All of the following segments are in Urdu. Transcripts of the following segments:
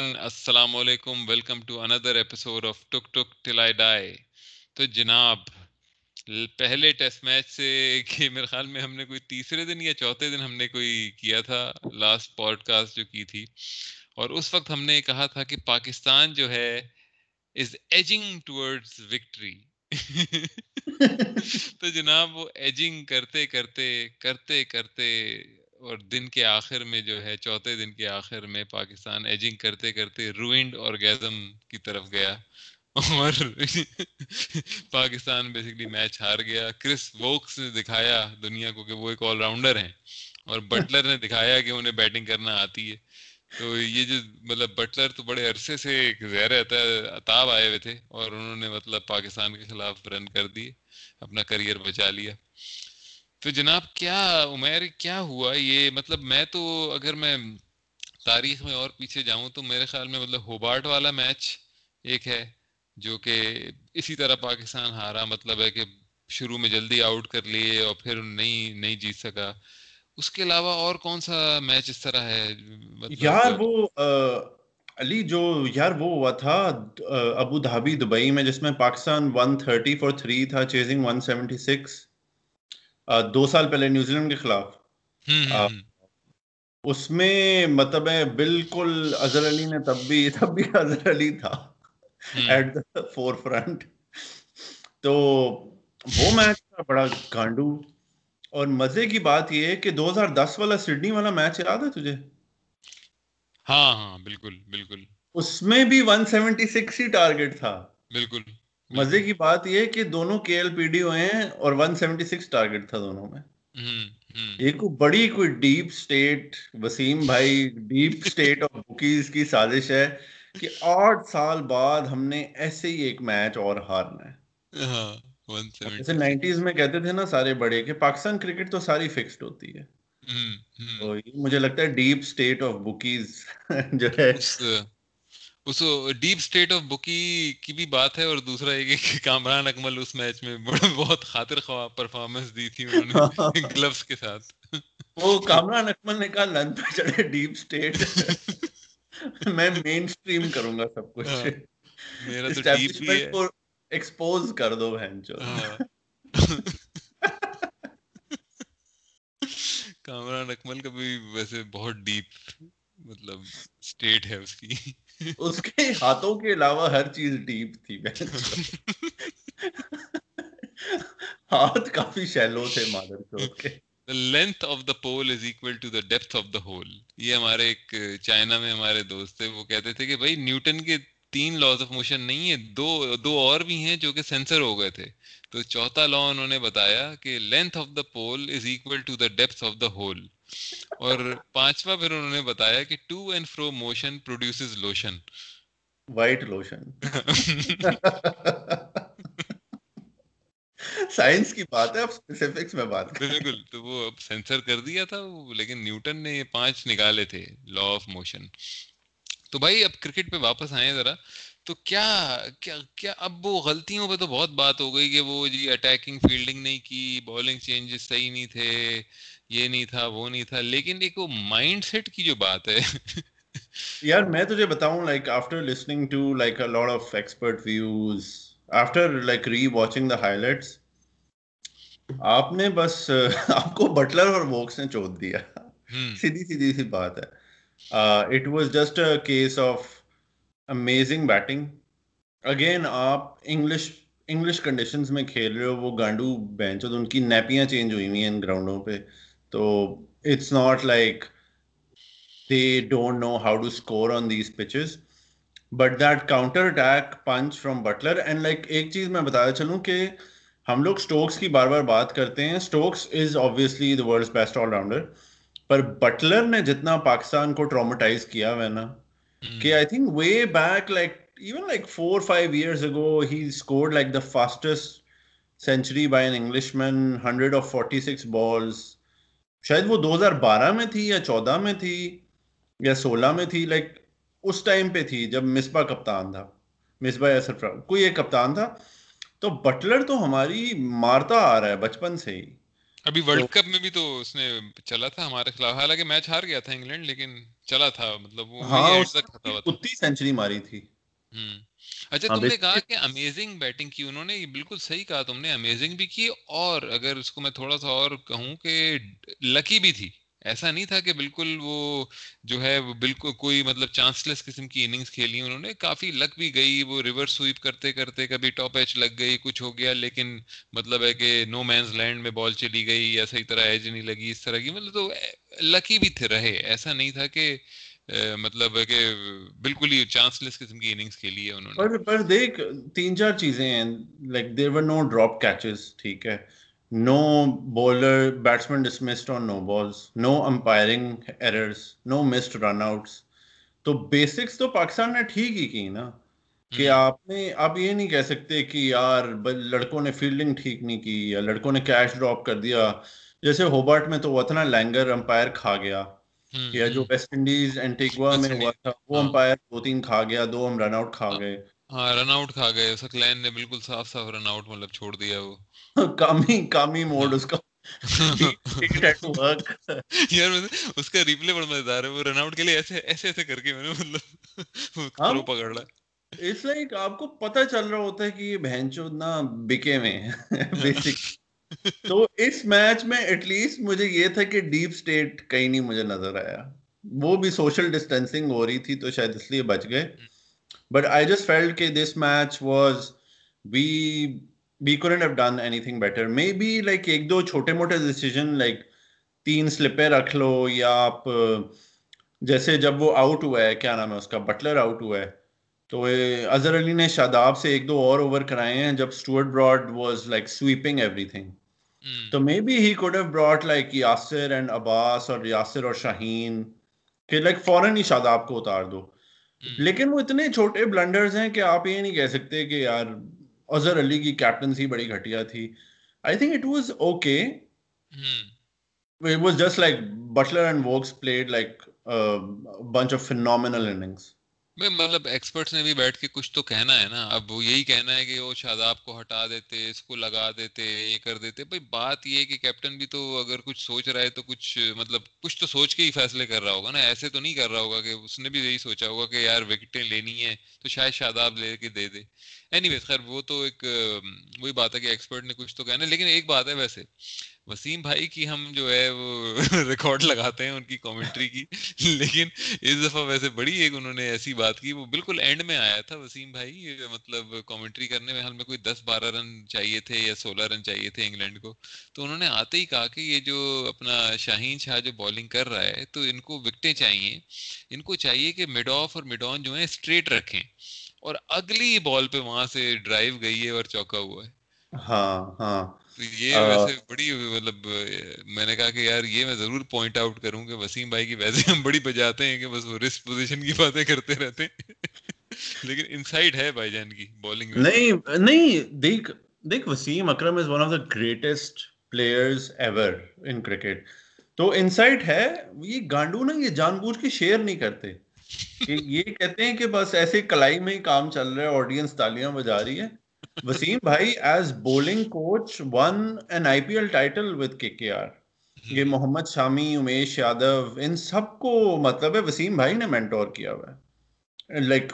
ایوری السلام علیکم welcome to another episode of tick tick till I die تو جناب، پہلے ٹیسٹ میچ سے کہ میرے خیال میں ہم نے کوئی تیسرے دن یا چوتھے دن ہم نے کوئی کیا تھا لاسٹ پوڈ کاسٹ جو کی تھی۔ اور اس وقت ہم نے کہا تھا کہ پاکستان جو ہے از ایجنگ ٹورڈز وکٹری تو جناب، وہ ایجنگ کرتے کرتے کرتے کرتے اور دن کے آخر میں جو ہے، چوتھے دن کے آخر میں پاکستان ایجنگ کرتے کرتے روئنڈ اور گیزم کی طرف گیا۔ اور پاکستان بیسکلی میچ ہار گیا۔ کرس ووکس نے دکھایا دنیا کو کہ وہ ایک آل راؤنڈر ہیں۔ اور بٹلر نے دکھایا کہ انہیں بیٹنگ کرنا آتی ہے۔ تو یہ جو مطلب بٹلر تو بڑے عرصے سے ایک زیر اتاب آئے ہوئے تھے اور انہوں نے مطلب پاکستان کے خلاف رن کر دیے اپنا کریئر بچا لیا۔ تو جناب کیا عمیر، کیا ہوا یہ؟ مطلب میں تو اگر میں تاریخ میں اور پیچھے جاؤں تو میرے خیال میں مطلب ہوبارٹ والا میچ ایک ہے جو کہ اسی طرح پاکستان ہارا مطلب ہے کہ شروع میں جلدی آؤٹ کر لیے اور پھر نہیں نہیں جیت سکا۔ اس کے علاوہ اور کون سا میچ اس طرح ہے؟ مطلب یار وہ علی جو، یار وہ ہوا تھا ابو دھابی دبئی میں، جس میں پاکستان 130 فور 3 تھا چیزنگ 176 دو سال پہلے نیوزی لینڈ کے خلاف۔ اس میں مطلب ہے بالکل اظہر علی نے تب بھی تب بھی اظہر علی تھا۔ ایٹ دا فور فرنٹ تو وہ میچ تھا بڑا گانڈو اور مزے کی بات یہ ہے کہ دو ہزار دس والا سڈنی والا میچ یاد ہے تجھے؟ ہاں ہاں بالکل بالکل۔ اس میں بھی ون سیونٹی سکس ہی ٹارگیٹ تھا۔ بالکل۔ مزے کی بات یہ کہ دونوں کے ایل پی ڈی ہوئے ہیں اور 176 ٹارگٹ تھا دونوں میں۔ ایک بڑی کوئی ڈیپ سٹیٹ وسیم بھائی ڈیپ سٹیٹ آف بکیز کی سازش ہے کہ آٹھ سال بعد ہم نے ایسے ہی ایک میچ اور ہارنا ہے۔ ہاں، جیسے نائنٹیز میں کہتے تھے نا سارے بڑے کہ پاکستان کرکٹ تو ساری فکسڈ ہوتی ہے۔ مجھے لگتا ہے ڈیپ سٹیٹ آف بکیز جو ہے اس ڈیپ اسٹیٹ آف بکی کی بھی بات ہے اور دوسرا یہ کہ کامران اکمل اس میچ میں بہت خاطر خواہ پرفارمنس دی تھی انہوں نے گلوز کے ساتھ۔ وہ کامران اکمل نے کہا لن پہ چڑھے ڈیپ اسٹیٹ میں مین سٹریم کروں گا سب کچھ۔ ہاں، میرا تو ڈیپ ہی ہے۔ ایکسپوز کر دو بہن جو۔ ہاں۔ کامران اکمل کا بھی ویسے بہت ڈیپ مطلب اسٹیٹ ہے اس کی۔ اس کے ہاتھوں کے علاوہ ہر چیز ڈیپ تھی ہاتھ کافی شیلو تھے مادر چوک کے۔ Length of the pole is equal to the depth of the hole یہ ہمارے ایک چائنا میں ہمارے دوست تھے، وہ کہتے تھے کہ بھائی نیوٹن کے تین لاز آف موشن نہیں ہے دو دو اور بھی ہیں جو کہ سینسر ہو گئے تھے۔ تو چوتھا لا انہوں نے بتایا کہ length of the pole is equal to the depth of the hole اور پانچواں پھر انہوں نے بتایا کہ to and fro motion produces lotion white lotion science کی بات ہے اب اسپیسیفکس میں بات کر بالکل تو وہ اب سینسر کر دیا تھا لیکن نیوٹن نے یہ پانچ نکالے تھے لا آف موشن تو بھائی اب کرکٹ پہ واپس آئے ذرا۔ تو کیا کیا کیا اب وہ غلطیوں پہ تو بہت بات ہو گئی کہ وہ جی اٹیکنگ فیلڈنگ نہیں کی بالنگ چینجز صحیح نہیں تھے یہ نہیں تھا وہ نہیں تھا۔ لیکن ایک وہ مائنڈ سیٹ کی جو بات ہے۔ یار میں تجھے بتاؤں like after listening to like lot of expert views after like rewatching the highlights آپ نے بس آپ کو بٹلر اور ووکس نے چوت دیا۔ سیدھی سیدھی سی بات ہے۔ It was just a case of amazing batting again آپ انگلش انگلش کنڈیشنز میں کھیل رہے ہو وہ گانڈو بینچ ان کی نیپیاں چینج ہوئی ہوئی ہیں ان گراؤنڈوں پہ تو it's not like they don't know how to score on these pitches but that counter attack punch from Buttler and like ایک چیز میں بتایا چلوں کہ ہم لوگ اسٹوکس کی بار بار بات کرتے ہیں Stokes is obviously the world best all rounder per Buttler نے جتنا پاکستان کو ٹرامیٹائز کیا ہوا نا کہ I think way back like even like four five years ago he scored like the fastest century by an Englishman hundred off forty six balls شاید وہ دو ہزار بارہ میں تھی یا چودہ میں تھی یا سولہ میں تھی لائک اس ٹائم پہ تھی جب مصباح کپتان تھا۔ مصباح اثر کوئی ایک کپتان تھا۔ تو بٹلر تو ہماری مارتا آ رہا ہے بچپن سے ہی۔ ابھی ورلڈ کپ میں بھی تو اس نے چلا تھا ہمارے خلاف حالانکہ میچ ہار گیا تھا انگلینڈ لیکن چلا تھا مطلب وہ ہاں اتنی سینچری ماری تھی۔ اچھا ہاں، تم نے کہا کہ امیزنگ بیٹنگ کی انہوں نے یہ بالکل صحیح کہا تم نے امیزنگ بھی کی اور اگر اس کو میں تھوڑا سا اور کہوں کہ لکی بھی تھی۔ ایسا نہیں تھا کہ بالکل وہ جو ہے وہ بالکل کوئی مطلب چانسلیس قسم کی اننگز کھیلی انہوں نے، کافی لک بھی گئی، وہ ریورس سویپ کرتے کرتے کبھی ٹاپ ایچ لگ گئی، کچھ ہو گیا، لیکن مطلب ہے کہ نو مینز لینڈ میں بال چلی گئی یا صحیح طرح ایج نہیں لگی، اس طرح کی مطلب تو لکی بھی تھے، رہے، ایسا نہیں تھا کہ مطلب ہے کہ بالکل ہی چانسلیس قسم کی اننگز کھیلی ہے انہوں نے۔ پر پر دیکھ، تین چار چیزیں ہیں like there were no drop catches ٹھیک ہے۔ No bowler batsman dismissed on no balls no umpiring errors no missed run outs تو بیسکس تو پاکستان نے ٹھیک ہی کی نا کہ آپ نے آپ یہ نہیں کہہ سکتے کہ یار لڑکوں نے فیلڈنگ ٹھیک نہیں کی یا لڑکوں نے کیش ڈراپ کر دیا۔ جیسے ہوبرٹ میں تو اتنا لینگر امپائر کھا گیا۔ یا جو ویسٹ انڈیز اینٹیگوا میں ہوا تھا وہ امپائر دو تین کھا گیا دو ہم رن آؤٹ کھا گئے۔ ہاں رن آؤٹ کھا گئے۔ سکلین نے بالکل صاف صاف رن آؤٹ مطلب چھوڑ دیا وہ۔ کامی کامی موڈ اس کا. یار اس کا ریپلے بڑا مزیدار ہے وہ رن آؤٹ کے لیے ایسے ایسے ایسے کر کے میں نے مطلب کرو پکڑ لا اٹس لائک آپ کو پتہ چل رہا ہوتا ہے کہ یہ بہن چود نہ بکے میں بیسک تو اس میچ میں ایٹ لیسٹ مجھے یہ تھا کہ ڈیپ سٹیٹ کہیں نہیں مجھے نظر آیا۔ وہ بھی سوشل ڈسٹینسنگ ہو رہی تھی تو شاید اس لیے بچ گئے۔ بٹ آئی جسٹ فیلڈ کہ this match was we we couldn't have done anything better. Maybe like ایک دو چھوٹے موٹے ڈیسیجن لائک تین سلپیں رکھ لو یا آپ جیسے جب وہ آؤٹ ہوا ہے کیا نام ہے اس کا بٹلر آؤٹ ہوا ہے تو اظہر علی نے شاداب سے ایک دو اور اوور کرائے ہیں جب Stuart Broad was like sweeping everything تو maybe he could have brought like Yasir and Abbas اور یاسر اور شاہین کہ لائک فوراً ہی شاداب کو اتار دو لیکن وہ اتنے چھوٹے بلنڈرز ہیں کہ آپ یہ نہیں کہہ سکتے کہ یار اظہر علی کی کیپٹنسی بڑی گھٹیا تھی I think it was okay was just like Buttler and Woakes played like bunch of phenomenal innings مطلب ایکسپرٹس نے بھی بیٹھ کے کچھ تو کہنا ہے نا۔ اب وہ یہی کہنا ہے کہ وہ شاداب کو ہٹا دیتے، اس کو لگا دیتے، یہ کر دیتے۔ بھائی بات یہ ہے کہ کیپٹن بھی تو اگر کچھ سوچ رہا ہے تو کچھ مطلب کچھ تو سوچ کے ہی فیصلے کر رہا ہوگا نا۔ ایسے تو نہیں کر رہا ہوگا کہ اس نے بھی یہی سوچا ہوگا کہ یار وکٹیں لینی ہے تو شاید شاداب لے کے دے دے۔ اینی ویز خیر وہ تو ایک، وہی بات ہے کہ ایکسپرٹ نے کچھ تو کہنا ہے۔ لیکن ایک بات ہے ویسے وسیم بھائی کی ہم جو ہے وہ ریکارڈ لگاتے ہیں ان کی کامنٹری کی۔ لیکن اس دفعہ ویسے بڑی ایک انہوں نے ایسی بات کی، وہ بالکل اینڈ میں آیا تھا وسیم بھائی۔ مطلب کامنٹری کرنے میں حال میں کوئی دس بارہ رن چاہیے تھے یا سولہ رن چاہیے تھے انگلینڈ کو۔ تو انہوں نے آتے ہی کہا کہ یہ جو اپنا شاہین شاہ جو بالنگ کر رہا ہے، تو ان کو وکٹیں چاہیے۔ ان کو چاہیے کہ مڈ آف اور مڈ آن جو ہے اسٹریٹ رکھیں۔ اور اگلی بال پہ وہاں سے ڈرائیو گئی ہے اور چوکا ہوا ہے۔ ہاں ہاں۔ یہ ویسے بڑی مطلب میں نے کہا کہ یار یہ میں ضرور پوائنٹ آؤٹ کروں کہ وسیم بھائی کی ویسے ہم بڑی بجاتے ہیں کہ بس وہ رسک پوزیشن کی باتیں کرتے رہتے ہیں۔ لیکن انسائٹ ہے بھائی جان کی بالنگ نہیں نہیں دیکھ دیکھ Wasim Akram is one of the greatest players ever in cricket تو انسائٹ ہے یہ گانڈو نا یہ جان بوجھ کے شیئر نہیں کرتے۔ کہ یہ کہتے ہیں کہ بس ایسے کلائی میں ہی کام چل رہا ہے آڈینس تالیاں بجا رہی ہے وسیم بھائی as bowling coach won an I P L title with K K R یہ محمد شامی امیش یادو ان سب کو مطلب ہے وسیم بھائی نے مینٹور کیا ہوا ہے. لائک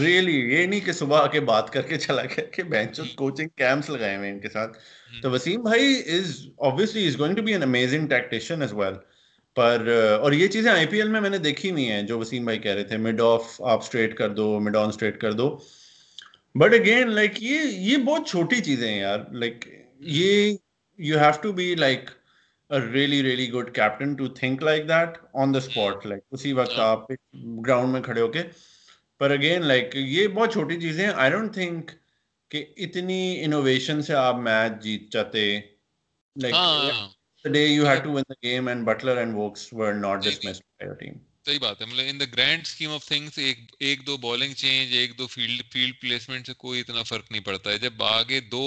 ریئلی یہ نہیں کہ صبح آ کے بات کر کے چلا گیا کہ بینچ کوچنگ کیمپس لگائے ہوئے ان کے ساتھ. تو وسیم بھائی is obviously is going to be an amazing tactician as well پر اور یہ چیزیں آئی پی ایل میں میں نے دیکھی ہوئی ہیں جو وسیم بھائی کہہ رہے تھے. مڈ آف آپ اسٹریٹ کر دو مڈ آن اسٹریٹ کر دو. بٹ اگین لائک یہ یہ بہت چھوٹی چیزیں ہیں یار. لائک یہ you have to be like really really good captain to think like that on the spot like اسی وقت آپ گراؤنڈ میں کھڑے ہو کے پر اگین لائک یہ بہت چھوٹی چیزیں ہیں آئی ڈونٹ تھنک کہ اتنی انوویشن سے آپ میچ جیت جاتے like they you to won the game and Buttler and Woakes were not dismissed by your team صحیح بات ہے۔ مطلب in the grand scheme of things ایک ایک دو بالنگ چینج ایک دو فیلڈ فیلڈ پلیسمنٹ سے کوئی اتنا فرق نہیں پڑتا ہے۔ جب آگے دو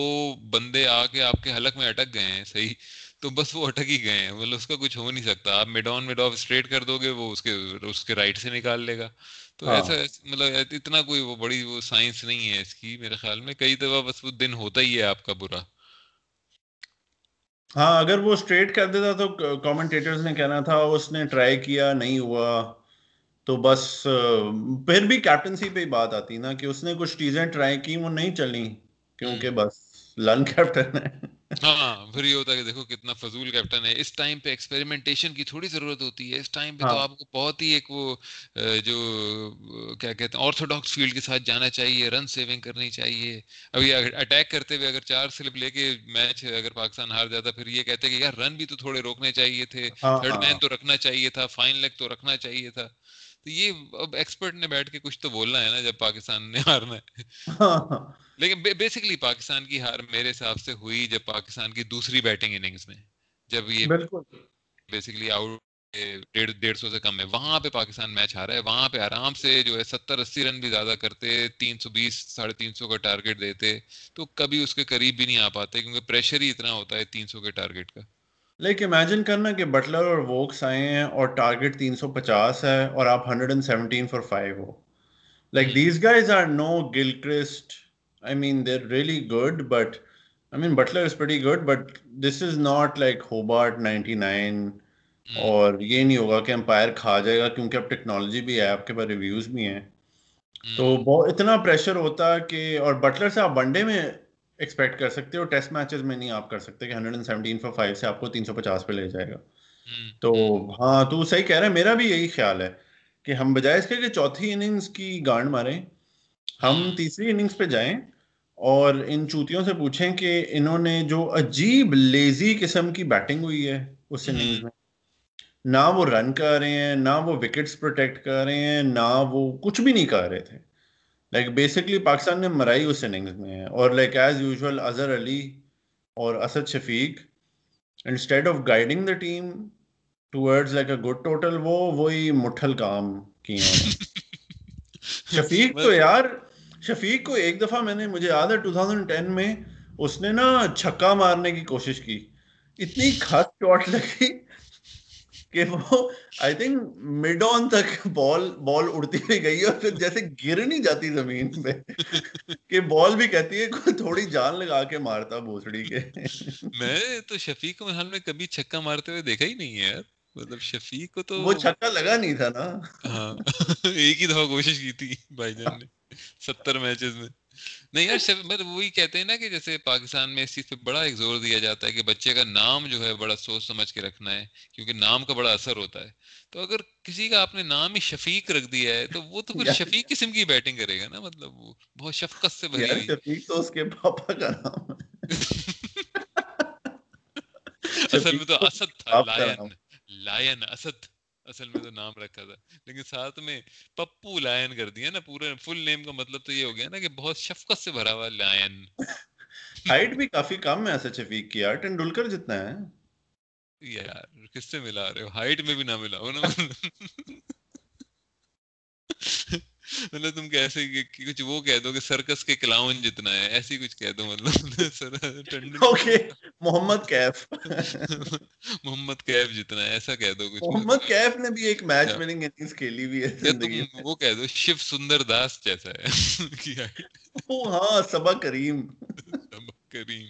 بندے آ کے آپ کے حلق میں اٹک گئے ہیں صحیح تو بس وہ اٹک ہی گئے ہیں۔ مطلب اس کا کچھ ہو نہیں سکتا۔ آپ mid on mid off straight کر دو گے وہ اس کے اس کے رائٹ سے نکال لے گا۔ تو ہاں۔ ایسا مطلب اتنا کوئی وہ بڑی وہ سائنس نہیں ہے اس کی میرے خیال میں۔ کئی دفعہ بس وہ دن ہوتا ہی ہے آپ کا برا۔ ہاں اگر وہ اسٹریٹ کر دیتا تو کامنٹیٹرز نے کہنا تھا اس نے ٹرائی کیا نہیں ہوا۔ تو بس پھر بھی کیپٹنسی پہ ہی بات آتی نا کہ اس نے کچھ چیزیں ٹرائی کی وہ نہیں چلی کیونکہ بس لن کیپٹن ہے۔ ہاں پھر یہ ہوتا ہے کہ دیکھو کتنا فضول کیپٹن ہے۔ اس ٹائم پہ ایکسپیریمنٹیشن کی تھوڑی ضرورت ہوتی ہے۔ اس ٹائم پہ تو آپ کو بہت ہی ایک وہ جو کیا کہتے ہیں آرتھوڈاکس فیلڈ کے ساتھ جانا چاہیے رن سیونگ کرنی چاہیے۔ ابھی اٹیک کرتے ہوئے اگر چار سلپ لے کے میچ اگر پاکستان ہار جاتا پھر یہ کہتے کہ یار رن بھی تو تھوڑے روکنے چاہیے تھے۔ تھرڈ مین تو رکھنا چاہیے تھا فائن لیگ تو رکھنا چاہیے تھا۔ تو یہ اب ایکسپرٹ نے بیٹھ کے کچھ تو بولنا ہے نا جب پاکستان نے ہارنا ہے۔ لیکن بیسکلی پاکستان کی ہار میرے حساب سے ہوئی جب پاکستان کی دوسری بیٹنگ اننگز میں۔ جب یہ بیسکلی آؤٹ ڈیڑھ سو سے کم ہے۔ وہاں پہ پاکستان میچ ہارا ہے۔ وہاں پہ آرام سے جو ہے ستر اسی رن بھی زیادہ کرتے تین سو بیس ساڑھے تین سو کا ٹارگیٹ دیتے۔ تو کبھی اس کے قریب بھی نہیں آ پاتے کیونکہ پریشر ہی اتنا ہوتا ہے تین سو کے ٹارگیٹ کا۔ لیکن امیجن کرنا کہ بٹلر اور ووکس آئے ہیں اور ٹارگیٹ تین سو پچاس ہے اور آپ hundred and seventeen for five who. Like these guys are no Gilchrist I mean they're really good but I mean Buttler is very good but this is not like Hobart ninety nine اور یہ نہیں ہوگا کہ امپائر کھا جائے گا کیونکہ اب ٹیکنالوجی بھی ہے آپ کے پاس ریویوز بھی ہیں. تو بہت اتنا پریشر ہوتا کہ اور بٹلر سے آپ ونڈے میں ایکسپیکٹ کر سکتے ہو. ٹیسٹ میچز میں نہیں آپ کر سکتے کہ hundred and seventeen for five سے آپ کو تین سو پچاس پہ لے جائے گا. تو ہاں تو صحیح کہہ رہے ہیں میرا بھی یہی خیال ہے کہ ہم بجائے اس کے کہ چوتھی اننگس کی گانڈ ماریں. ہم تیسری اننگس پہ جائیں اور ان چوتیوں سے پوچھیں کہ انہوں نے جو عجیب لیزی قسم کی بیٹنگ ہوئی ہے اس اننگز میں نہ وہ رن کر رہے ہیں نہ وہ وکٹس پروٹیکٹ کر رہے ہیں نہ وہ کچھ بھی نہیں کر رہے تھے. لائک بیسکلی پاکستان نے مرائی اس اننگز میں اور like as usual Azhar Ali اور Asad Shafiq instead of guiding the team towards like a good total وہ وہی مٹھل کام کیے شفیق تو یار شفیق کو ایک دفعہ میں نے مجھے یاد ہے 2010 میں اس نے نا چھکا مارنے کی کوشش کی۔ اتنی خط چوٹ لگی کہ وہ آئی تھنک مڈ آن تک بال بال اڑتی ہوئی گئی اور پھر جیسے گر نہیں جاتی زمین پہ کہ بال بھی کہتی ہے تھوڑی جان لگا کے مارتا بوسڑی کے۔ میں تو شفیق کو حال میں کبھی چھکا مارتے ہوئے دیکھا ہی نہیں ہے یار۔ مطلب شفیق کو تو وہ چھکا لگا نہیں تھا نا۔ ہاں۔ ایک ہی دفعہ کوشش کی تھی بھائی جان نے۔ ستر میچز میں۔ نہیں یار مطلب وہی کہتے ہیں نا کہ جیسے پاکستان میں اس چیز پہ بڑا ایک زور دیا جاتا ہے کہ بچے کا نام جو ہے بڑا سوچ سمجھ کے رکھنا ہے کیونکہ نام کا بڑا اثر ہوتا ہے۔ تو اگر کسی کا آپ نے نام ہی شفیق رکھ دیا ہے تو وہ تو پھر شفیق قسم کی بیٹنگ کرے گا نا مطلب وہ بہت شفقت سے بھری ہوئی۔ شفیق تو اس کے پاپا کا نام اصل میں تو اسد تھا لائن لائن اسد۔ اصل میں تو نام رکھا تھا۔ لیکن ساتھ میں پپو لائن کر دیا نا پورے فل نیم کا مطلب تو یہ ہو گیا نا کہ بہت شفقت سے بھرا ہوا لائن۔ ہائٹ بھی کافی کم ہے ایسا شفیق کی۔ یار ٹنڈولکر جتنا ہے۔ یار کس سے ملا رہے ہو؟ ہائٹ میں بھی نہ ملا ہو نا۔ مطلب تم کیسے کچھ وہ کہہ دو کہ سرکس کے کلاؤن جتنا ہے ایسی کچھ کہہ دو مطلب محمد کیف۔ محمد کیف جتنا ہے ایسا کہہ دو کچھ۔ محمد کیف نے بھی ایک میچ وننگ اننگز کھیلی ہوئی ہے تم وہ کہہ دو شیو سندر داس جیسا ہے۔ ہاں سبا کریم۔ سبا کریم۔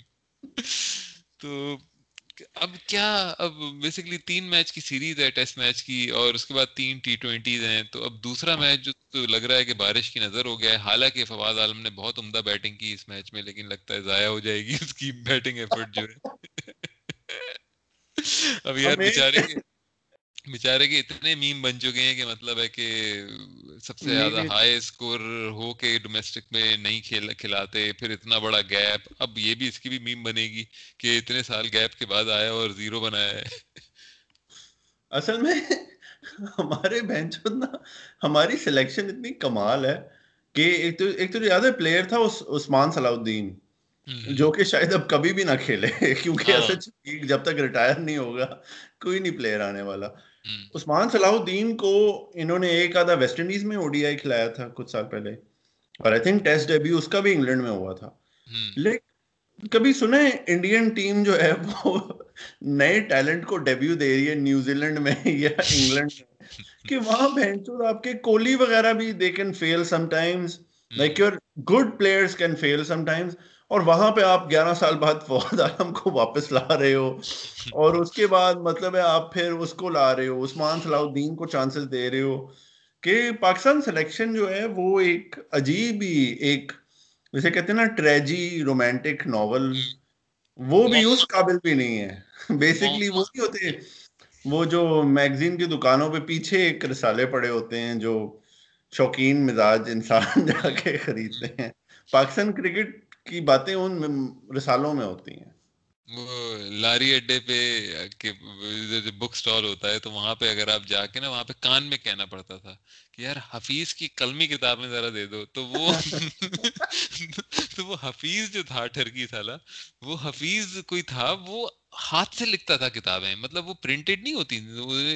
تو اب کیا اب بیسکلی تین میچ کی سیریز ہے ٹیسٹ میچ کی اور اس کے بعد تین ٹی ٹوینٹیز ہیں۔ تو اب دوسرا میچ جو لگ رہا ہے کہ بارش کی نظر ہو گیا ہے۔ حالانکہ فواد عالم نے بہت عمدہ بیٹنگ کی اس میچ میں لیکن لگتا ہے ضائع ہو جائے گی اس کی بیٹنگ ایفرٹ جو ہے۔ اب یار بیچارے بیچارے کے اتنے میم بن چکے ہیں کہ مطلب ہے کہ سب سے زیادہ ہائی اسکور ہو کے ڈومیسٹک میں نہیں کھیل کھلاتے پھر اتنا بڑا گیپ۔ اب یہ بھی اس کی بھی میم بنے گی کہ اتنے سال گیپ کے بعد آیا اور زیرو بنایا ہے۔ اصل میں ہمارے بینچ نا ہماری سلیکشن اتنی کمال ہے کہ ایک تو ایک تو یاد ہے پلیئر تھا عثمان صلاح الدین جو کہ شاید اب کبھی بھی نہ کھیلے کیونکہ ایسا جب تک ریٹائر نہیں ہوگا کوئی نہیں پلیئر آنے والا۔ عثمان صلاح الدین کو انہوں نے ایک آدھا ویسٹ انڈیز میں او ڈی آئی کھلایا تھا کچھ سال پہلے۔ اور آئی تھنک ٹیسٹ ڈیبیو اس کا بھی انگلینڈ میں ہوا تھا۔ لیکن کبھی سنے انڈین ٹیم جو ہے وہ نئے ٹیلنٹ کو ڈیبیو دے رہی ہے نیوزی لینڈ میں یا انگلینڈ میں۔ کہ وہاں بہنچو آپ کے کوہلی وغیرہ بھی they can fail sometimes like your good players can fail sometimes اور وہاں پہ آپ گیارہ سال بعد فواد عالم کو واپس لا رہے ہو۔ اور اس کے بعد مطلب ہے آپ پھر اس کو لا رہے ہو عثمان صلاح الدین کو چانسز دے رہے ہو کہ پاکستان سلیکشن جو ہے وہ ایک عجیب ہی ایک جیسے کہتے ہیں نا ٹریجی رومانٹک ناول وہ بھی اس قابل بھی نہیں ہے۔ بیسکلی وہ بھی ہوتے وہ جو میگزین کی دکانوں پہ پیچھے ایک رسالے پڑے ہوتے ہیں جو شوقین مزاج انسان جا کے خریدتے ہیں۔ پاکستان کرکٹ کی باتیں ان رسالوں میں ہوتی ہیں۔ لاری اڈے پہ بک سٹال ہوتا ہے تو وہاں پہ اگر آپ جا کے نا وہاں پہ کان میں کہنا پڑتا تھا کہ یار حفیظ کی کلمی کتابیں ذرا دے دو۔ تو وہ تو وہ حفیظ جو تھا، ٹھرکی سالا، وہ حفیظ کوئی تھا، وہ ہاتھ سے لکھتا تھا کتابیں مطلب وہ پرنٹڈ نہیں ہوتی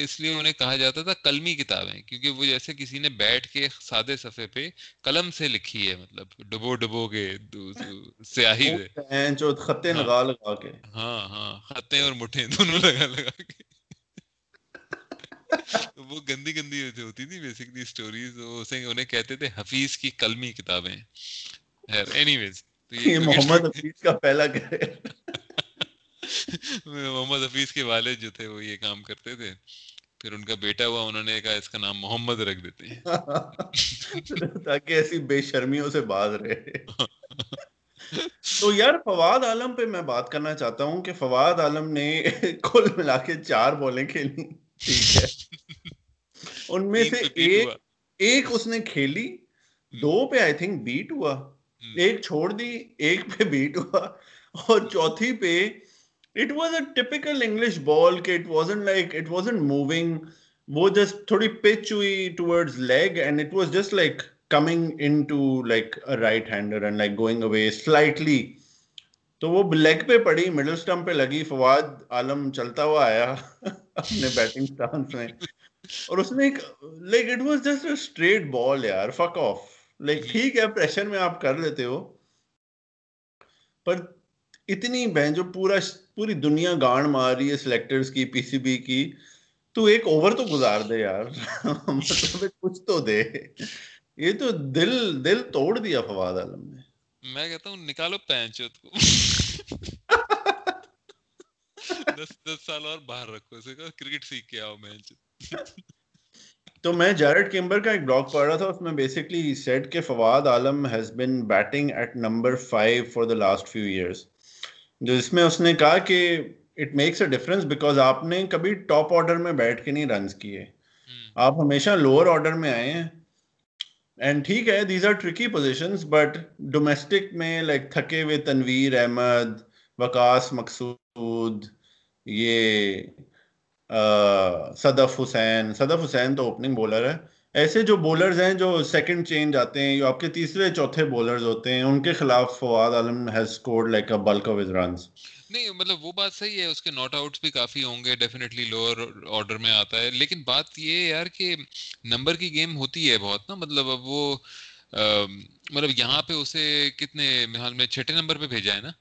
اس لیے انہیں کہا جاتا تھا کلمی کتابیں کیونکہ وہ جیسے کسی نے بیٹھ کے سادے صفحے پہ قلم سے لکھی ہے مطلب ڈبو ڈبو کے سیاہی سے۔ خطے ہاں۔ لگا لگا کے۔ ہاں ہاں خطے اور مٹھے دونوں لگا لگا کے۔ وہ گندی گندی ہوتی تھی بیسکلی اسٹوریز انہیں کہتے تھے حفیظ کی کلمی کتابیں۔ اینی ویز محمد حفیظ کا پہلا محمد حفیظ کے والد جو تھے وہ یہ کام کرتے تھے۔ پھر ان کا بیٹا ہوا انہوں نے کہا اس کا نام محمد رکھ دیتے ہیں۔ تاکہ ایسی بے شرمیوں سے باز رہے۔ تو یار فواد عالم پہ میں بات کرنا چاہتا ہوں کہ فواد عالم نے کل ملا کے چار بولیں کھیلی۔ ٹھیک ہے۔ ان میں سے ایک ایک اس نے کھیلی۔ دو پہ آئی تھنک بیٹ ہوا۔ ایک چھوڑ دی ایک پہ بیٹ ہوا۔ اور چوتھی پہ it was a typical English ball کہ it wasn't like it wasn't moving وہ جسٹ تھوڑی پچ ہوئی towards leg and it was just like coming in to like right hander and like going away slightly تو وہ لیگ پہ پڑی مڈل اسٹمپ پہ لگی فواد عالم چلتا ہوا آیا اپنے بیٹنگ سٹانس میں. اور اس نے ایک like it was just a straight ball یار فک آف لائک ٹھیک ہے پریشر میں آپ کر لیتے ہو. پر اتنی بہن جو پورا پوری دنیا گانڈ مار رہی ہے سلیکٹرز کی پی سی بی کی تو ایک اوور تو گزار دے یار۔ مطلب کچھ تو دے۔ یہ تو دل دل توڑ دیا فواد عالم نے۔ میں کہتا ہوں نکالو پینچوت کو۔ دس دس سال اور باہر رکھو اسے کہا کرکٹ سیکھ کے آؤ مینچ تو میں جیرڈ کیمبر کا ایک بلاگ پڑھ رہا تھا اس میں بیسکلی سیٹ کہ Fawad Alam has been batting at number five for the last few years جو اس میں اس نے کہا کہ it makes a difference because آپ نے کبھی ٹاپ آرڈر میں بیٹھ کے نہیں رنس کیے۔ آپ ہمیشہ لوور آرڈر میں آئے ہیں۔ اینڈ ٹھیک ہے these are tricky position but domestic میں لائک تھکے ہوئے تنویر احمد وکاس مقصود یہ صدف حسین۔ صدف حسین تو اوپننگ بولر ہے۔ ایسے جو بولرز ہیں جو سیکنڈ چینج آتے ہیں جو آپ کے تیسرے چوتھے بولرز ہوتے ہیں ان کے خلاف Fawad Alam has scored like a bulk of runs نہیں مطلب وہ بات صحیح ہے اس کے ناٹ آؤٹس بھی کافی ہوں گے ڈیفینیٹلی لوور آرڈر میں آتا ہے۔ لیکن بات یہ ہے یار کہ نمبر کی گیم ہوتی ہے بہت نا مطلب اب وہ مطلب یہاں پہ اسے کتنے میں چھٹے نمبر پہ بھیجا ہے نا؟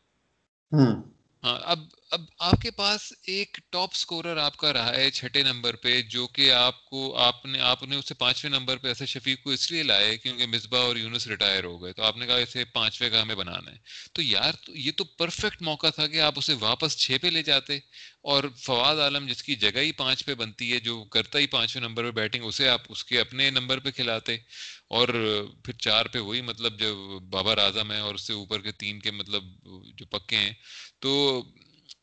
ہاں اب اب آپ کے پاس ایک ٹاپ سکورر آپ کا رہا ہے چھٹے نمبر پہ، جو کہ آپ کو، آپ نے آپ نے اسے پانچویں نمبر پہ ایسے شفیق کو اس لیے لائے کیونکہ مصباح اور یونس ریٹائر ہو گئے۔ تو آپ نے کہا اسے پانچویں کا ہمیں بنانا ہے۔ تو یار یہ تو پرفیکٹ موقع تھا کہ آپ اسے واپس چھ پہ لے جاتے اور فواد عالم جس کی جگہ ہی پانچ پہ بنتی ہے، جو کرتا ہی پانچویں نمبر پہ بیٹنگ، اسے آپ، اس کے اپنے نمبر پہ کھلاتے۔ اور پھر چار پہ وہی مطلب جو بابر اعظم ہے اور اس سے اوپر کے تین کے مطلب جو پکے ہیں تو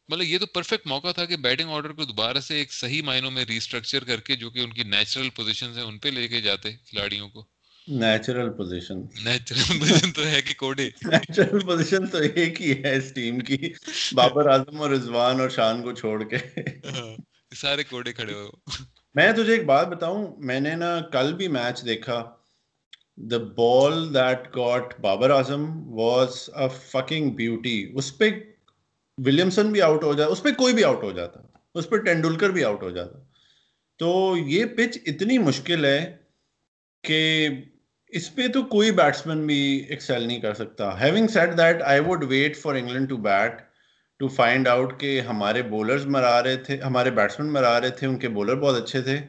مطلب یہ تو پرفیکٹ موقع تھا کہ بیٹنگ آرڈر کو دوبارہ سے ایک صحیح معنوں میں ریسٹرکچر کر کے جو کہ ان کی نیچرل پوزیشنز ہیں ان پہ لے کے جاتے کھلاڑیوں کو۔ نیچرل پوزیشن نیچرل پوزیشن تو ہے کہ کوڈے نیچرل پوزیشن تو ایک ہی ہے اس ٹیم کی۔ بابر اعظم اور رضوان اور شان کو چھوڑ کے۔ ہاں، سارے کوڈے کھڑے ہو۔ میں تجھے ایک بات بتاؤں میں نے نا کل بھی میچ دیکھا۔ The ball that got Babar Azam was a fucking beauty اس پہ ولیمسن بھی آؤٹ ہو جاتا اس پہ کوئی بھی آؤٹ ہو جاتا۔ اس پہ ٹینڈولکر بھی آؤٹ ہو جاتا۔ تو یہ پچ اتنی مشکل ہے کہ اس پہ تو کوئی بیٹسمین بھی ایکسل نہیں کر سکتا۔ Having said that I would wait for England to bat to find out کہ ہمارے بولرز مرا رہے تھے ہمارے بیٹسمین مرا رہے تھے، ان کے بولر بہت اچھے تھے۔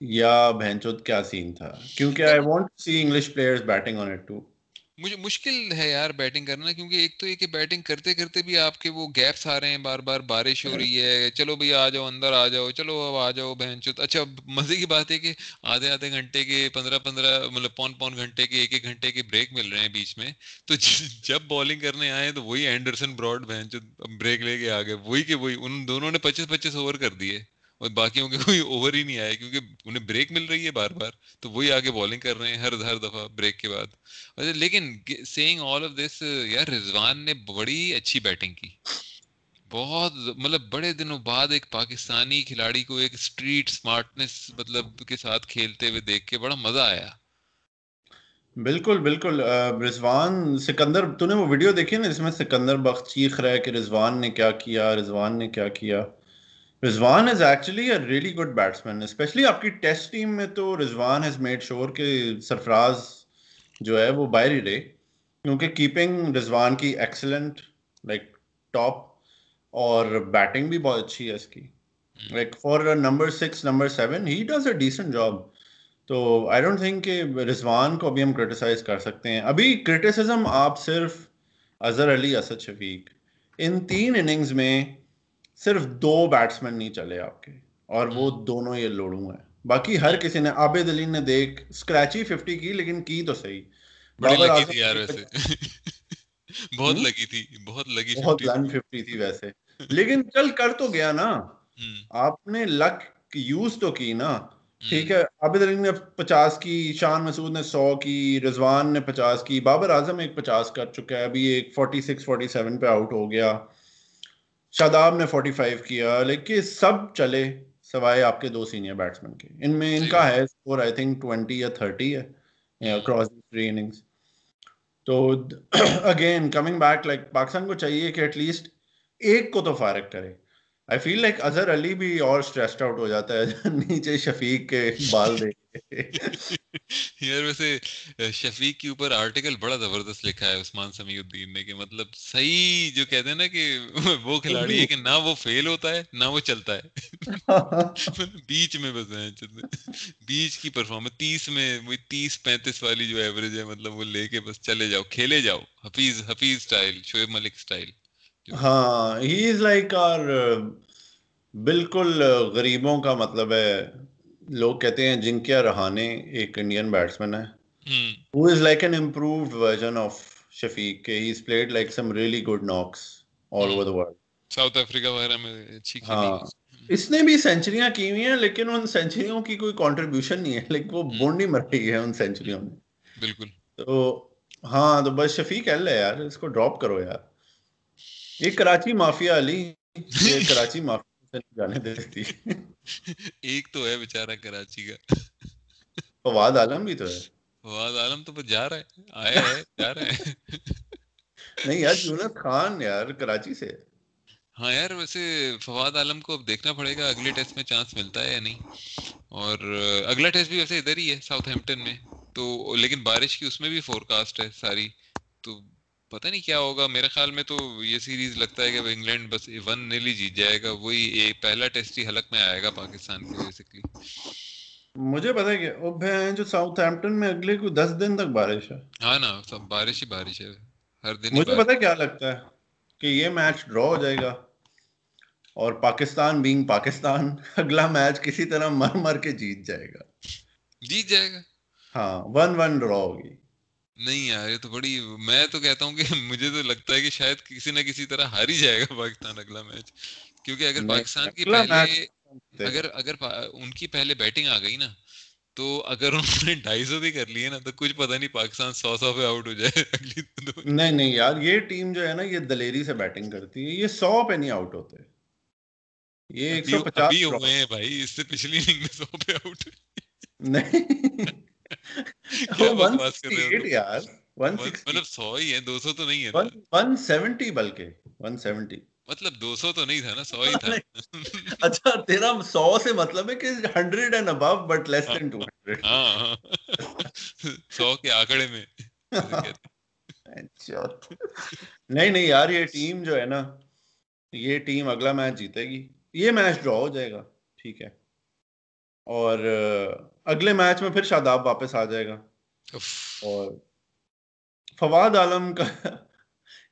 یا بہنچوت کیا سین تھا؟ کیونکہ I want see English players batting on it too مجھے مشکل ہے یار بیٹنگ کرنا، کیونکہ ایک تو یہ کہ بیٹنگ کرتے کرتے بھی آپ کے وہ گیپس آ رہے ہیں، بار بار بارش ہو رہی ہے، چلو بھائی آ جاؤ، اندر آ جاؤ، چلو اب آ جاؤ بہن چوت اچھا مزے کی بات ہے کہ آدھے آدھے گھنٹے کے پندرہ پندرہ مطلب پون پون گھنٹے کے ایک ایک گھنٹے کے بریک مل رہے ہیں بیچ میں۔ تو جب بالنگ کرنے آئے تو وہی اینڈرسن براڈ بہن چوت بریک لے کے آ گئے وہی کہ وہی، ان دونوں نے پچیس پچیس اوور کر دیے۔ اور باقیوں کے کوئی اوور ہی نہیں آیا کیونکہ انہیں بریک مل رہی ہے بار بار، تو وہی آگے بالنگ کر رہے ہیں ہر ہر دفعہ بریک کے بعد۔ اچھا، لیکن سیئنگ آل آف دس یار رضوان نے بڑی اچھی بیٹنگ کی۔ بہت مطلب بڑے دنوں بعد ایک پاکستانی کھلاڑی کو ایک اسٹریٹ اسمارٹنس مطلب کے ساتھ کھیلتے ہوئے دیکھ کے بڑا مزہ آیا۔ بالکل بالکل۔ رضوان سکندر، تو نے وہ ویڈیو دیکھی نا جس میں سکندر بخت چیخ رہا ہے کہ رضوان نے کیا کیا، رضوان نے کیا کیا؟ Rizwan is actually a really good batsman especially آپ کی ٹیسٹ ٹیم میں تو رضوان ہیز میڈ شور کہ سرفراز جو ہے وہ باہر ہی رہے، کیونکہ کیپنگ رضوان کی ایکسلنٹ لائک ٹاپ اور بیٹنگ بھی بہت اچھی ہے اس کی۔ Like for number six number seven he does a decent job تو آئی ڈونٹ تھنک کہ رضوان کو ابھی ہم کرٹیسائز کر سکتے ہیں۔ ابھی کرٹیسزم آپ صرف اظہر علی اسد شفیق، ان تین اننگز میں صرف دو بیٹسمین نہیں چلے آپ کے اور وہ دونوں یہ لوڑوں ہیں۔ باقی ہر کسی نے عابد علی نے دیکھ اسکریچی ففٹی کی لیکن کی تو صحیح۔ بہت لگی تھی بہت لگی بہت لن ففٹی تھی ویسے۔ لیکن چل کر تو گیا نا۔ آپ نے لک یوز تو کی نا۔ ٹھیک ہے عابد علی نے پچاس کی شان مسعود نے سو کی رضوان نے پچاس کی بابر اعظم ایک پچاس کر چکا ہے ابھی ایک فورٹی سکس فورٹی سیون پہ آؤٹ ہو گیا۔ شاداب نے 45 کیا لیکن سب چلے سوائے آپ کے دو سینئر بیٹسمین کے۔ ان میں ان کا ہے اسکور آئی تھنک 20 یا 30 ہے اکراس تھری اننگز تو again coming back like Pakistan کو چاہیے کہ ایٹ لیسٹ ایک کو تو فارغ کرے۔ آئی فیل لائک اظہر علی بھی اور اسٹریسڈ آؤٹ ہو جاتا ہے نیچے شفیق کے بال دیکھ یار ویسے شفیق کے اوپر آرٹیکل بڑا زبردست لکھا ہے عثمان سمیع الدین نے کہ مطلب صحیح جو کہتے ہیں نا کہ وہ کھلاڑی ہے کہ نہ وہ فیل ہوتا ہے نہ وہ چلتا ہے۔ بیچ میں بس ہیں بیچ کی پرفارمنس تیس میں وہ تیس پینتیس والی جو ایوریج ہے مطلب وہ لے کے بس چلے جاؤ کھیلے جاؤ۔ حفیظ حفیظ اسٹائل شعیب ملک اسٹائل ہاں ہی از لائک آر بالکل غریبوں کا مطلب ہے۔ لوگ کہتے ہیں جن کیا رہانے ایک انڈین بیٹسمین ہے۔ Who is like an improved version of Shafiq کہ he is played like some really good knocks all over the world South Africa وغیرہ میں اچھی ہاں۔ اس نے بھی سینچریاں کی ہوئی ہیں لیکن ان سینچریوں کی کوئی کنٹریبیوشن نہیں ہے۔ لیکن وہ بونڈ نہیں مر رہی ہے ان سینچریوں میں۔ بالکل۔ تو ہاں تو بس شفیق ایل ہے یار اس کو ڈراپ کرو یار۔ یہ کراچی مافیا علی یہ کراچی مافیا جانے دیتی ایک تو ہے بیچارہ کراچی کا۔ فواد عالم بھی تو ہے۔ فواد عالم تو جا رہا ہے آیا ہے جا رہا ہے۔ نہیں یار یونس خان یار کراچی سے۔ ہاں یار ویسے فواد عالم کو اب دیکھنا پڑے گا اگلے ٹیسٹ میں چانس ملتا ہے یا نہیں۔ اور اگلا ٹیسٹ بھی ویسے ادھر ہی ہے ساؤتھ ہیمپٹن میں۔ تو لیکن بارش کی اس میں بھی فور کاسٹ ہے ساری۔ تو پتہ نہیں کیا ہوگا میرے خیال میں تو یہ سیریز لگتا ہے کہ انگلینڈ بس ون نیلی جیت جائے گا وہی ایک پہلا ٹیسٹ ہی حلق میں آئے گا پاکستان کی بیسکلی مجھے پتا ہے کہ اب جو ساؤتھ ہیمپٹن میں اگلے کوئی دس دن تک بارش ہے۔ ہاں نا سب بارش ہی بارش ہے ہر دن مجھے پتا کیا لگتا ہے کہ یہ میچ ڈرا ہو جائے گا اور پاکستان بینگ پاکستان اگلا میچ کسی طرح مر مر کے جیت جائے گا۔ جیت جائے گا۔ ہاں ون ون ڈرا ہوگی۔ نہیں یار یہ تو بڑی میں تو کہتا ہوں کہ مجھے تو لگتا ہے کہ شاید کسی نہ کسی طرح ہار ہی جائے گا پاکستان اگلا میچ۔ کیونکہ اگر پاکستان کی پہلے اگر اگر ان کی پہلے بیٹنگ آ گئی نا تو اگر انہوں نے ڈھائی سو بھی کر لیے نا تو کچھ پتا نہیں پاکستان سو سو پہ آؤٹ ہو جائے اگلی نہیں نہیں یار یہ ٹیم جو ہے نا یہ دلیری سے بیٹنگ کرتی ہے یہ سو پہ نہیں آؤٹ ہوتے۔ یہ ایک سو پچاس ہوئے ہیں بھائی اس سے پچھلی اننگ میں سو پہ آؤٹ نہیں۔ مطلب سو ہی ہے دو سو تو نہیں ہے ون سیونٹی بلکہ ون سیونٹی مطلب دو سو تو نہیں تھا نا سو ہی تھا۔ اچھا تیرا سو سے مطلب ہے کہ hundred and above but less than two hundred ہاں سو کے آکڑے میں۔ نہیں نہیں یار یہ ٹیم جو ہے نا یہ ٹیم اگلا میچ جیتے گی۔ یہ میچ ڈرا ہو جائے گا۔ ٹھیک ہے۔ اور اگلے میچ میں پھر شاداب واپس آ جائے گا۔ اور فواد عالم کا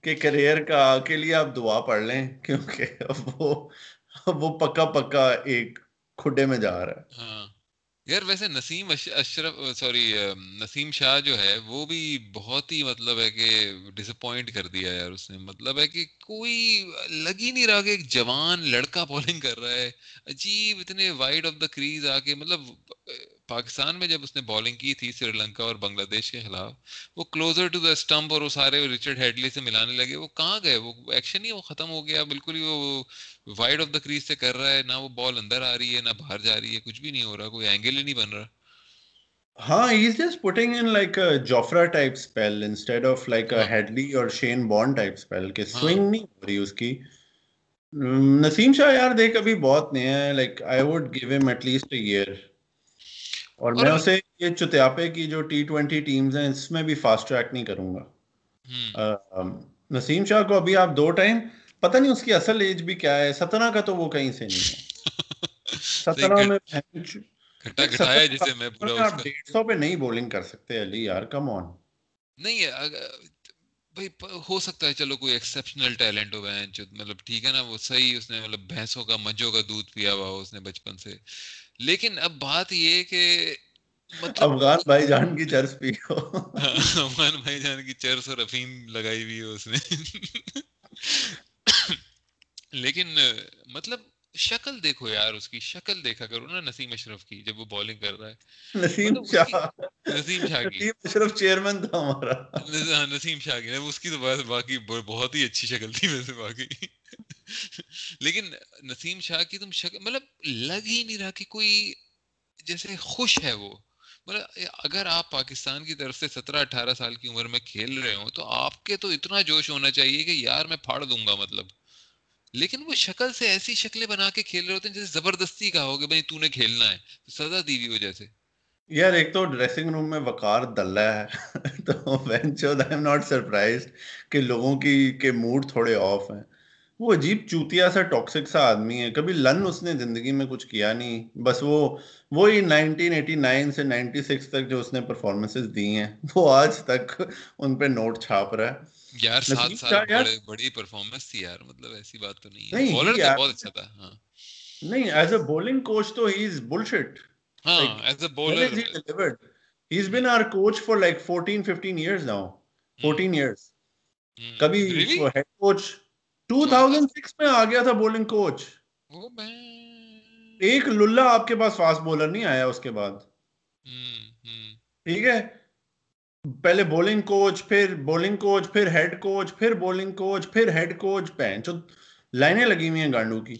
کے کریئر کا کے لیے آپ دعا پڑھ لیں کیونکہ وہ وہ پکا پکا ایک کھڈے میں جا رہا ہے۔ ہاں۔ یار ویسے نسیم اشرف، سوری نسیم شاہ جو ہے، وہ بھی بہت ہی مطلب ہے کہ ڈس اپوائنٹ کر دیا یار اس نے۔ مطلب ہے کہ کوئی لگ ہی نہیں رہا کہ ایک جوان لڑکا بالنگ کر رہا ہے۔ عجیب اتنے وائڈ آف دا کریز آ کے مطلب پاکستان میں جب اس نے بالنگ کی تھی سری لنکا اور بنگلہ دیش کے خلاف وہ کلوزر ٹو دا اسٹمپ اور وہ سارے رچرڈ ہیڈلی سے ملانے لگے۔ وہ کہاں گئے؟ وہ ایکشن ہی وہ ختم ہو گیا۔ بالکل ہی وہ وائڈ آف دا کریز سے کر رہا ہے۔ نہ وہ بال اندر آ رہی ہے نہ باہر جا رہی ہے۔ کچھ بھی نہیں ہو رہا کوئی اینگل ہی نہیں بن رہا۔ ہاں he is just putting in like Jofra type spell instead of like Hadlee اور شین بون ٹائپ سپیل کہ سوئنگ نہیں ہو رہی اس کی۔ نسیم شاہ یار دیکھ ابھی بہت نیا ہے like I would give him at least a year اور میں اسے یہ چتیاپے کی جو ٹی ٹوینٹی ٹیمز ہیں اس میں بھی فاسٹ ٹریک نہیں کروں گا۔ نسیم شاہ کو ابھی آپ دو ٹائم پتہ نہیں اس کی اصل ایج بھی کیا ہے ستنا کا تو وہ کہیں سے نہیں ہے۔ میں آپ ڈیڑھ سو پہ نہیں بولنگ کر سکتے علی یار کم آن نہیں بھائی ہو سکتا ہے چلو کوئی ایکسپشنل ٹیلنٹ ہو گئے مطلب ٹھیک ہے نا وہ صحیح اس نے مطلب بھینسوں کا مجھوں کا دودھ پیا ہوا اس نے بچپن سے۔ لیکن اب بات یہ کہ مطلب افغان بھائی جان کی چرس پی ہاں، افغان بھائی جان کی چرس اور افیم لگائی ہوئی ہے اس نے۔ لیکن مطلب شکل دیکھو یار اس کی شکل دیکھا کرو نا نسیم اشرف کی جب وہ بالنگ کر رہا ہے۔ نسیم مطلب شاہ۔ نسیم شاہ کی۔ اشرف چیئرمین تھا ہمارا۔ ہاں نسیم شاہ کی۔ اس کی تو باقی بہت ہی اچھی شکل تھی ویسے باقی۔ لیکن نسیم شاہ کی تم شکل مطلب لگ ہی نہیں رہا کہ کوئی جیسے خوش ہے وہ۔ مطلب اگر آپ پاکستان کی طرف سے سترہ اٹھارہ سال کی عمر میں کھیل رہے ہوں تو آپ کے تو اتنا جوش ہونا چاہیے کہ یار میں پھاڑ دوں گا مطلب۔ لیکن وہ شکل سے ایسی شکلیں بنا کے کھیل رہے ہوتے ہیں جیسے زبردستی کا ہو کہ بھائی تو نے کھیلنا ہے سزا دی ہوئی وجہ سے۔ یار ایک تو ڈریسنگ روم میں وقار دلہ ہے، تو وینچو آئی ایم ناٹ سرپرائزڈ کہ لوگوں کی، کے موڈ تھوڑے آف ہیں۔ وہ عجیب چوتیا سا ٹاکسک سا آدمی ہے۔ کبھی لن اس نے زندگی میں کچھ کیا نہیں۔ بس وہ وہی نائنٹین ایٹی نائن سے نائنٹی سکس تک جو اس نے پرفارمنسز دی ہیں وہ آج تک ان پہ نوٹ چھاپ رہا ہے۔ یار سات سال بڑی پرفارمنس تھی یار مطلب ایسی بات تو نہیں ہے۔ بولر تو بہت اچھا تھا ہاں۔ نہیں ایز اے بولنگ کوچ تو ہی از بلشٹ ہاں as a bowler he is been coach for like 14 15 years now 14 years کبھی ہیڈ کوچ 2006 میں آ گیا تھا بولنگ کوچ ایک للہ آپ کے پاس فاسٹ بولر نہیں آیا اس کے بعد. ٹھیک ہے؟ پہلے بولنگ کوچ پھر بولنگ کوچ پھر ہیڈ کوچ پھر بولنگ کوچ پھر ہیڈ کوچ پینچ لائنیں لگی ہوئی ہیں گانڈو کی.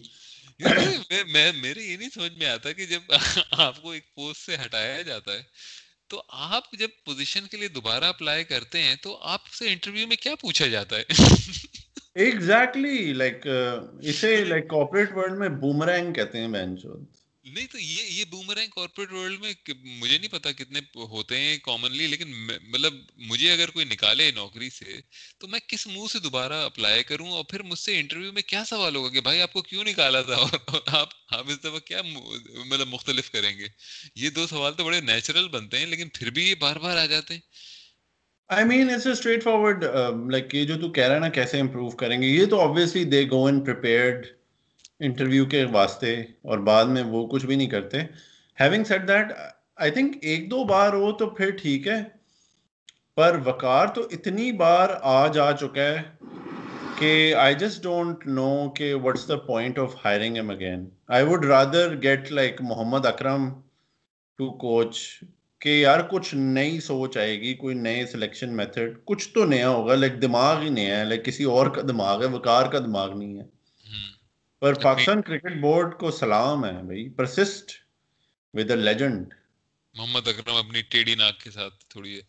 میں میرے یہ نہیں سمجھ میں آتا کہ جب آپ کو ایک پوسٹ سے ہٹایا جاتا ہے تو آپ جب پوزیشن کے لیے دوبارہ اپلائی کرتے ہیں تو آپ سے انٹرویو میں کیا پوچھا جاتا ہے؟ ایگزیکٹلی لائک اسے لائک کارپوریٹ ورلڈ میں بومرینگ کہتے ہیں بہن چود نہیں تو یہ یہ بومرینگ کارپوریٹ ورلڈ میں مجھے نہیں پتا کتنے ہوتے ہیں کامنلی لیکن مطلب مجھے اگر کوئی نکالے نوکری سے تو میں کس منہ سے دوبارہ اپلائی کروں اور پھر مجھ سے انٹرویو میں کیا سوال ہوگا کہ بھائی آپ کو کیوں نکالا تھا؟ اور آپ آپ اس دفعہ کیا مطلب مختلف کریں گے؟ یہ دو سوال تو بڑے نیچرل بنتے ہیں لیکن پھر بھی یہ بار بار آ جاتے ہیں۔ I mean it's a straightforward like یہ جو تو کہہ رہا ہے نا کیسے امپروو کریں گے، یہ تو obviously they go in prepared interview کے واسطے اور بعد میں وہ کچھ بھی نہیں کرتے۔ Having said that I think ایک دو بار ہو تو پھر ٹھیک ہے، پر وقار تو اتنی بار آ جا چکا ہے کہ آئی جسٹ ڈونٹ نو کہ what's the point of hiring him again I would rather get like Mohammad Akram to coach کہ یار کچھ نئی سوچ آئے گی کوئی نئے سلیکشن میتھڈ کچھ تو نیا ہوگا لائک دماغ ہی نیا ہے لائک کسی اور کا دماغ ہے وکار کا دماغ نہیں ہے۔ پر پاکستان کرکٹ بورڈ کو سلام ہے بھائی persist with a legend Mohammad Akram اپنی ٹیڑی ناک کے ساتھ تھوڑی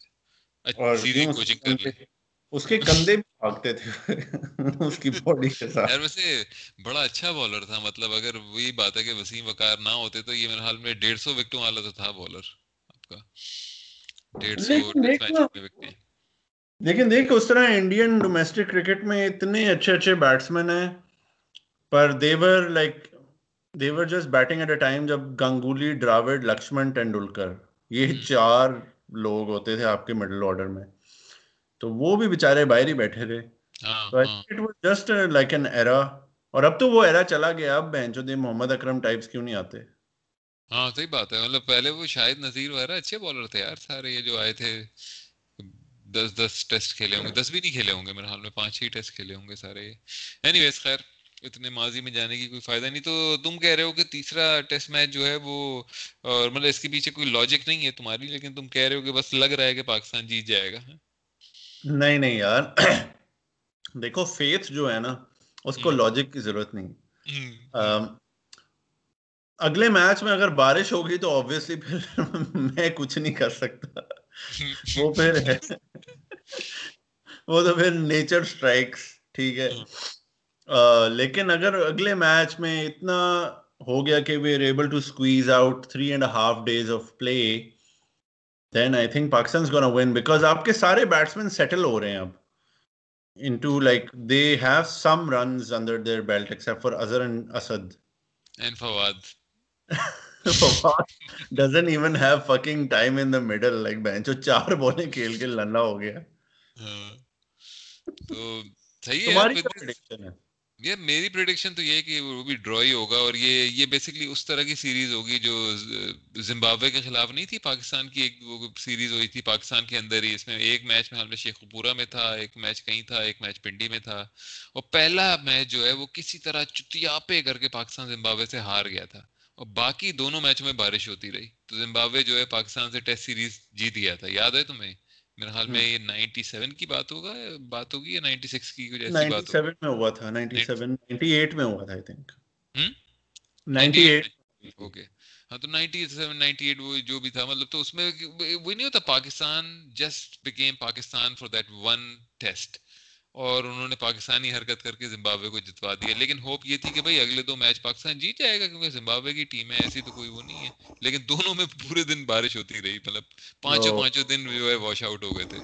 اور کوچنگ کر لی اس کے کندھے بھی بھاگتے تھے۔ اس کی باڈی کے ساتھ۔ یار ویسے بڑا اچھا بولر تھا مطلب اگر وہی بات ہے کہ وسیم وقار نہ ہوتے تو یہ میرے حال میں ڈیڑھ سو وکٹوں والا تو تھا بولر لیکن دیکھ اس طرح انڈین ڈومیسٹک کرکٹ میں اتنے اچھے اچھے بیٹسمین ہیں۔ پر they're like they're just batting at a time جب گنگولی ڈراوڈ لکشمن ٹینڈولکر یہ چار لوگ ہوتے تھے آپ کے مڈل آرڈر میں۔ تو وہ بھی بےچارے باہر ہی بیٹھے تھے۔ جسٹ لائک این ایرا اور اب تو وہ ایرا چلا گیا۔ اب بینچو دے محمد اکرم ٹائپس کیوں نہیں آتے؟ ہاں صحیح بات ہے۔ مطلب پہلے وہ شاید نذیر وغیرہ اچھے بالر تھے یار سارے یہ جو آئے تھے دس دس ٹیسٹ کھیلے ہوں گے دس بھی نہیں کھیلے ہوں گے میرے حال میں پانچ ہی ٹیسٹ کھیلے ہوں گے سارے۔ اینی ویز خیر اتنے ماضی میں جانے کی کوئی فائدہ نہیں۔ تو تم کہہ رہے ہو کہ تیسرا ٹیسٹ میچ جو ہے وہ اور مطلب اس کے پیچھے کوئی لاجک نہیں ہے تمہاری لیکن تم کہہ رہے ہو کہ بس لگ رہا ہے کہ پاکستان جیت جائے گا نہیں نہیں یار۔ دیکھو فیتھ جو ہے نا اس کو لاجک کی ضرورت نہیں۔ اگلے میچ میں اگر بارش ہوگی تو آبویسلی پھر میں کچھ نہیں کر سکتا وہ پھر ہے وہ تو پھر نیچر اسٹرائکس ٹھیک ہے لیکن اگر اگلے میچ میں اتنا ہو گیا کہ we are able to squeeze out three and half days of play then I think Pakistan gonna won because آپ کے سارے بیٹسمین سیٹل ہو رہے ہیں اب into like they have some runs under their belt except for Azhar and Asad. And Fawad. Have fucking time in the middle. Like bench چار کھیل کے لنڈا ہو گیا. تو صحیح ہے. یہ میری پریڈکشن تو یہ ہے کہ وہ بھی ڈرا ہی ہوگا اور یہ یہ بیسکلی اس طرح کی سیریز ہوگی جو زمبابوے کے خلاف نہیں تھی پاکستان کی ایک وہ سیریز ہوئی تھی پاکستان کے اندر ہی اس میں ایک میچ میں حال میں شیخ پورا میں تھا ایک میچ کہیں تھا ایک میچ پنڈی میں تھا اور پہلا میچ جو ہے وہ کسی طرح چتیاپے کر کے پاکستان زمبابوے سے ہار گیا تھا اور باقی دونوں میچوں میں بارش ہوتی رہی۔ تو زمبابوے جو ہے پاکستان سے ٹیسٹ سیریز جیت گیا تھا۔ یاد ہے تمہیں؟ میرے خیال میں یہ 97 کی بات ہوگا بات ہوگی یا 96 کی کچھ ایسی بات 97 میں ہوا تھا 97 98 میں ہوا تھا آئی تھنک 98 اوکے ہاں تو 97 98 وہ جو بھی تھا مطلب تو اس میں وہ نہیں ہوتا Pakistan just became Pakistan for that one test. اور انہوں نے پاکستانی حرکت کر کے زمبابوے کو جتوا دیا۔ لیکن ہوپ یہ تھی کہ بھائی اگلے دو میچ پاکستان جیت جائے گا کیونکہ زمبابوے کی ٹیم ہے ایسی تو کوئی وہ نہیں ہے لیکن دونوں میں پورے دن بارش ہوتی رہی مطلب پانچوں پانچوں دن جو ہے واش آؤٹ ہو گئے تھے۔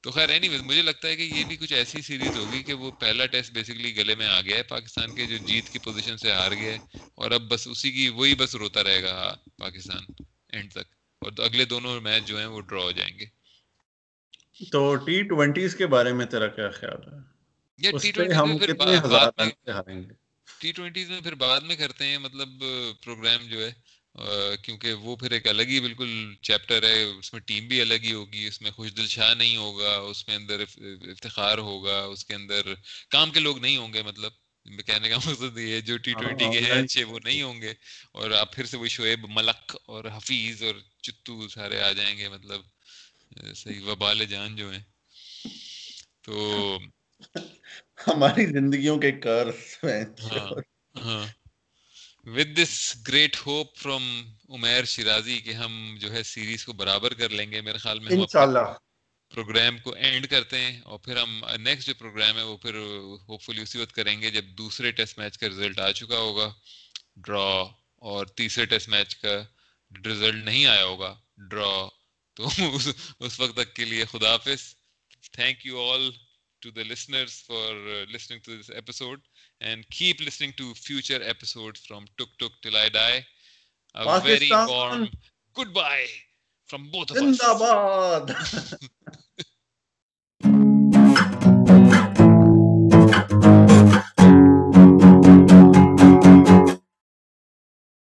تو خیر اینی ویز مجھے لگتا ہے کہ یہ بھی کچھ ایسی سیریز ہوگی کہ وہ پہلا ٹیسٹ بیسکلی گلے میں آ گیا ہے۔ پاکستان کے جو جیت کی پوزیشن سے ہار گیا ہے اور اب بس اسی کی وہی بس روتا رہے گا پاکستان اینڈ تک۔ اور اگلے دونوں میچ جو ہیں وہ ڈرا ہو جائیں گے۔ تو ٹی ٹوینٹیز کے بارے میں تیرا کیا خیال ہے؟ ٹی ٹوینٹیز میں پھر بعد میں کرتے ہیں مطلب پروگرام جو ہے کیونکہ وہ پھر ایک الگ ہی بالکل چیپٹر ہے اس میں ٹیم بھی الگ ہی ہوگی اس میں خوش دل شاہ نہیں ہوگا اس میں اندر افتخار ہوگا اس کے اندر کام کے لوگ نہیں ہوں گے مطلب کہنے کا مقصد یہ ہے جو ٹی ٹوینٹی کے ہیں اچھے وہ نہیں ہوں گے اور آپ پھر سے وہ شعیب ملک اور حفیظ اور چتو سارے آ جائیں گے مطلب صحیح وبال جان جو ہیں تو ہماری زندگیوں کے کر with this great hope from Umair Shirazi کہ ہم جو ہے سیریز کو برابر کر لیں گے میرے خیال میں انشاءاللہ۔ پروگرام کو اینڈ کرتے ہیں اور پھر ہم نیکسٹ جو پروگرام ہے وہ پھر ہوپ فلی اسی وقت کریں گے جب دوسرے ٹیسٹ میچ کا رزلٹ آ چکا ہوگا۔ ڈرا اور تیسرے ٹیسٹ میچ کا رزلٹ نہیں آیا ہوگا۔ ڈرا تو اس وقت تک کے لیے خدا حافظ۔ Thank you all to the listeners for listening to this episode and keep listening to future episode from Tick Tock Till I Die very warm goodbye from both زندہ باد